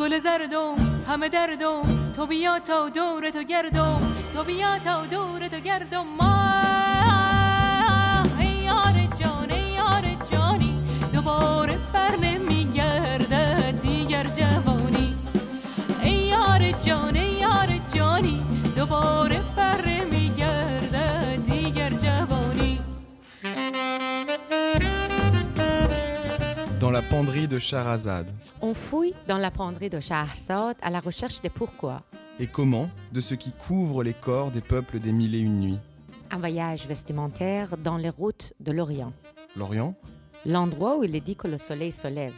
گل زردم همه دردم تو بیا تا دور تو گردم تو بیا تا دور تو گردم ما de Shahrazad. On fouille dans la penderie de Shahrazad à la recherche des pourquoi. Et comment de ce qui couvre les corps des peuples des mille et une nuits. Un voyage vestimentaire dans les routes de l'Orient. L'Orient L'endroit où il est dit que le soleil se lève.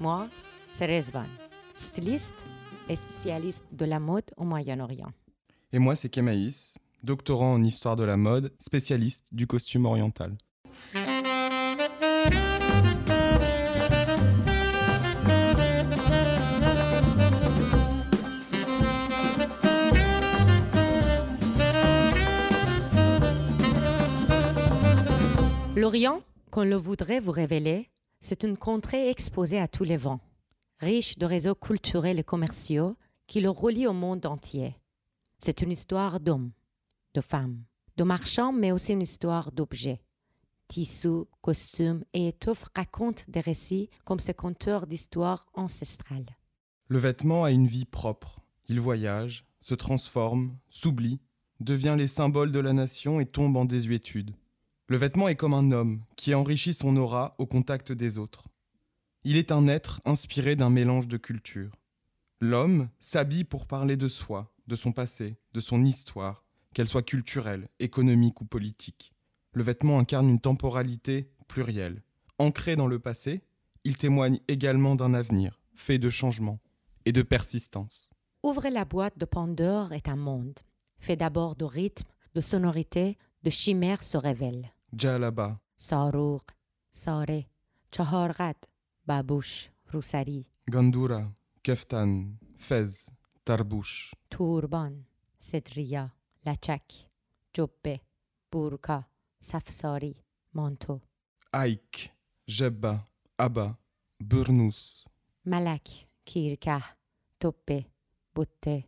Moi, c'est Rezvan, styliste et spécialiste de la mode au Moyen-Orient. Et moi, c'est Kemaïs, doctorant en histoire de la mode, spécialiste du costume oriental. L'Orient, qu'on le voudrait vous révéler, c'est une contrée exposée à tous les vents, riche de réseaux culturels et commerciaux qui le relient au monde entier. C'est une histoire d'hommes, de femmes, de marchands, mais aussi une histoire d'objets. Tissus, costumes et étoffes racontent des récits comme ces conteurs d'histoires ancestrales. Le vêtement a une vie propre. Il voyage, se transforme, s'oublie, devient les symboles de la nation et tombe en désuétude. Le vêtement est comme un homme qui enrichit son aura au contact des autres. Il est un être inspiré d'un mélange de cultures. L'homme s'habille pour parler de soi, de son passé, de son histoire, qu'elle soit culturelle, économique ou politique. Le vêtement incarne une temporalité plurielle. Ancré dans le passé, il témoigne également d'un avenir, fait de changements et de persistance. Ouvrez la boîte de Pandore est un monde, fait d'abord de rythmes, de sonorités, de chimères se révèle. جلبا ساروق ساره چهار قد بابوش روسری. گندورا کفتن فز تربوش. توربان سدریا لچک جبه بورکا سفساری مانتو. ایک جبه ابا برنوس. ملک کیرکه توبه بوته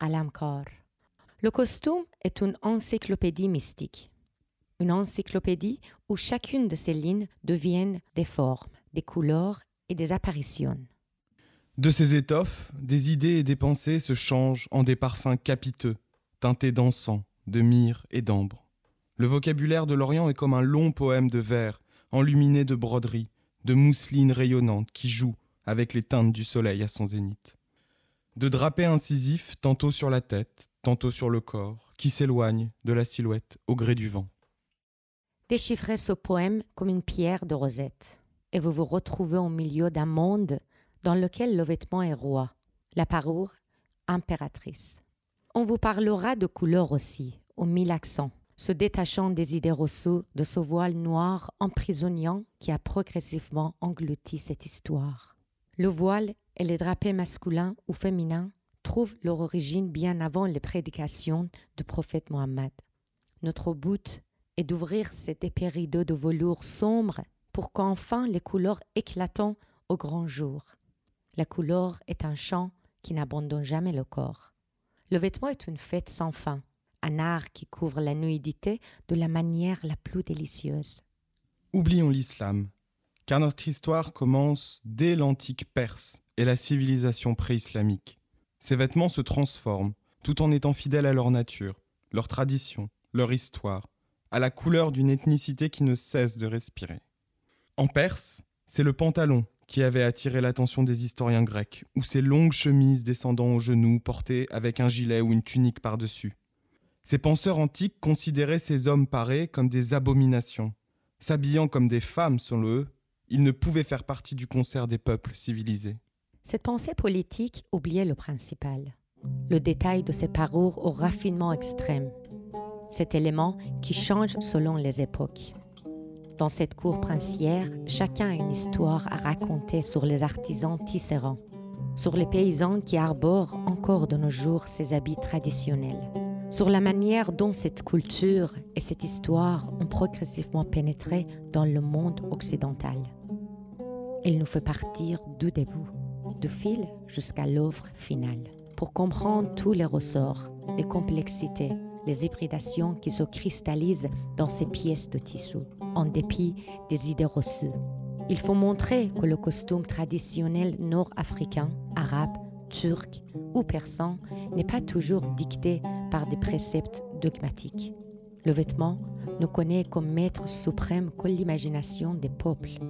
قلمکار. لو کستوم اتون انسیکلوپدی میستیک. Une encyclopédie où chacune de ces lignes deviennent des formes, des couleurs et des apparitions. De ces étoffes, des idées et des pensées se changent en des parfums capiteux, teintés d'encens, de myrrhe et d'ambre. Le vocabulaire de l'Orient est comme un long poème de vers, enluminé de broderies, de mousselines rayonnantes qui jouent avec les teintes du soleil à son zénith. De drapés incisifs tantôt sur la tête, tantôt sur le corps, qui s'éloignent de la silhouette au gré du vent. Déchiffrez ce poème comme une pierre de rosette, et vous vous retrouvez au milieu d'un monde dans lequel le vêtement est roi, la parure impératrice. On vous parlera de couleurs aussi, aux mille accents, se détachant des idées reçues de ce voile noir emprisonnant qui a progressivement englouti cette histoire. Le voile et les drapés masculins ou féminins trouvent leur origine bien avant les prédications du prophète Mohammed. Notre but d'ouvrir cet épais rideau de velours sombre pour qu'enfin les couleurs éclatent au grand jour. La couleur est un chant qui n'abandonne jamais le corps. Le vêtement est une fête sans fin, un art qui couvre la nudité de la manière la plus délicieuse. Oublions l'islam, car notre histoire commence dès l'antique Perse et la civilisation pré-islamique. Ces vêtements se transforment, tout en étant fidèles à leur nature, leur tradition, leur histoire, à la couleur d'une ethnicité qui ne cesse de respirer. En Perse, c'est le pantalon qui avait attiré l'attention des historiens grecs, ou ces longues chemises descendant aux genoux portées avec un gilet ou une tunique par-dessus. Ces penseurs antiques considéraient ces hommes parés comme des abominations. S'habillant comme des femmes, selon eux, ils ne pouvaient faire partie du concert des peuples civilisés. Cette pensée politique oubliait le principal, le détail de ces parures au raffinement extrême, cet élément qui change selon les époques. Dans cette cour princière, chacun a une histoire à raconter sur les artisans tisserands, sur les paysans qui arborent encore de nos jours ces habits traditionnels, sur la manière dont cette culture et cette histoire ont progressivement pénétré dans le monde occidental. Il nous fait partir du début. du fil jusqu'à l'œuvre finale. Pour comprendre tous les ressorts, les complexités, les hybridations qui se cristallisent dans ces pièces de tissu, en dépit des idées reçues. Il faut montrer que le costume traditionnel nord-africain, arabe, turc ou persan n'est pas toujours dicté par des préceptes dogmatiques. Le vêtement ne connaît comme maître suprême que l'imagination des peuples.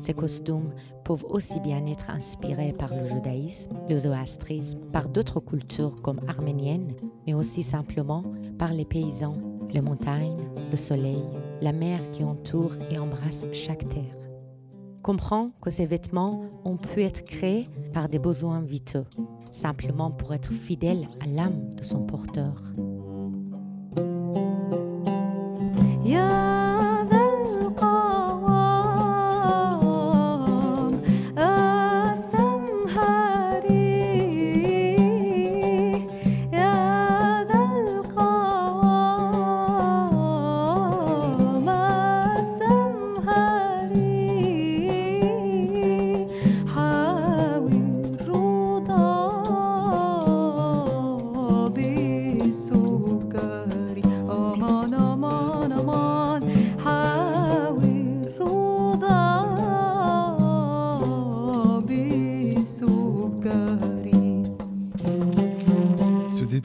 Ces costumes peuvent aussi bien être inspirés par le judaïsme, le zoroastrisme, par d'autres cultures comme arménienne, mais aussi simplement par les paysans, les montagnes, le soleil, la mer qui entoure et embrasse chaque terre. Comprends que ces vêtements ont pu être créés par des besoins vitaux, simplement pour être fidèles à l'âme de son porteur.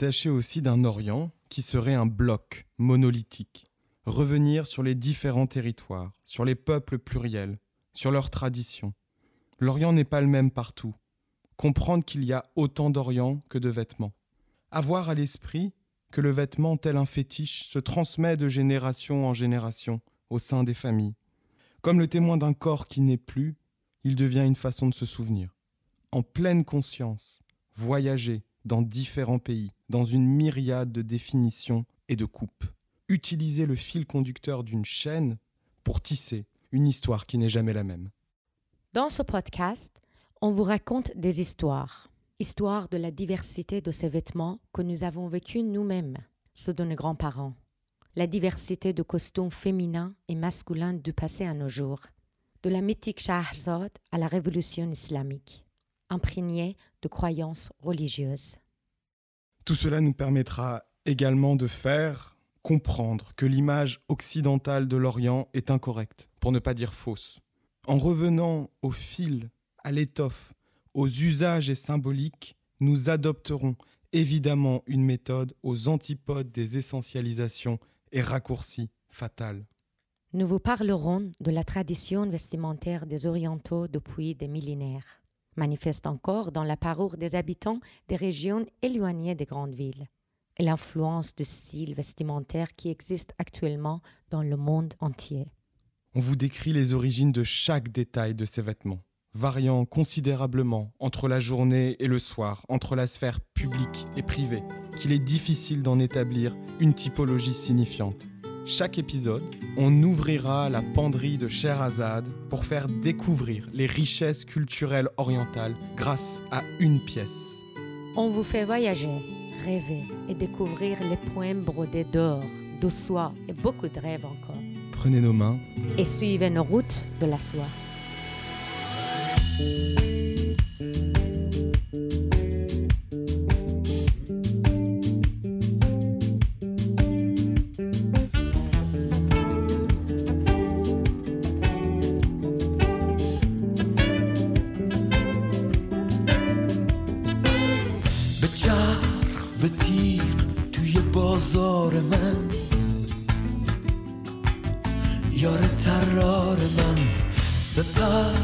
Détacher aussi d'un Orient qui serait un bloc monolithique, revenir sur les différents territoires, sur les peuples pluriels, sur leurs traditions. L'Orient n'est pas le même partout. Comprendre qu'il y a autant d'Orient que de vêtements. Avoir à l'esprit que le vêtement tel un fétiche se transmet de génération en génération au sein des familles. Comme le témoin d'un corps qui n'est plus, il devient une façon de se souvenir. En pleine conscience, voyager, dans différents pays, dans une myriade de définitions et de coupes. Utiliser le fil conducteur d'une chaîne pour tisser une histoire qui n'est jamais la même. Dans ce podcast, on vous raconte des histoires. Histoires de la diversité de ces vêtements que nous avons vécus nous-mêmes, ceux de nos grands-parents. La diversité de costumes féminins et masculins du passé à nos jours. De la mythique Shahrzad à la révolution islamique imprégnée de croyances religieuses. Tout cela nous permettra également de faire comprendre que l'image occidentale de l'Orient est incorrecte, pour ne pas dire fausse. En revenant au fil, à l'étoffe, aux usages et symboliques, nous adopterons évidemment une méthode aux antipodes des essentialisations et raccourcis fatals. Nous vous parlerons de la tradition vestimentaire des Orientaux depuis des millénaires manifeste encore dans la parure des habitants des régions éloignées des grandes villes et l'influence du style vestimentaire qui existe actuellement dans le monde entier. On vous décrit les origines de chaque détail de ces vêtements, variant considérablement entre la journée et le soir, entre la sphère publique et privée, qu'il est difficile d'en établir une typologie signifiante. Chaque épisode, on ouvrira la penderie de Sherazade pour faire découvrir les richesses culturelles orientales grâce à une pièce. On vous fait voyager, rêver et découvrir les poèmes brodés d'or, de soie et beaucoup de rêves encore. Prenez nos mains et suivez nos routes de la soie. The I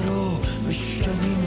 رو بشکنیم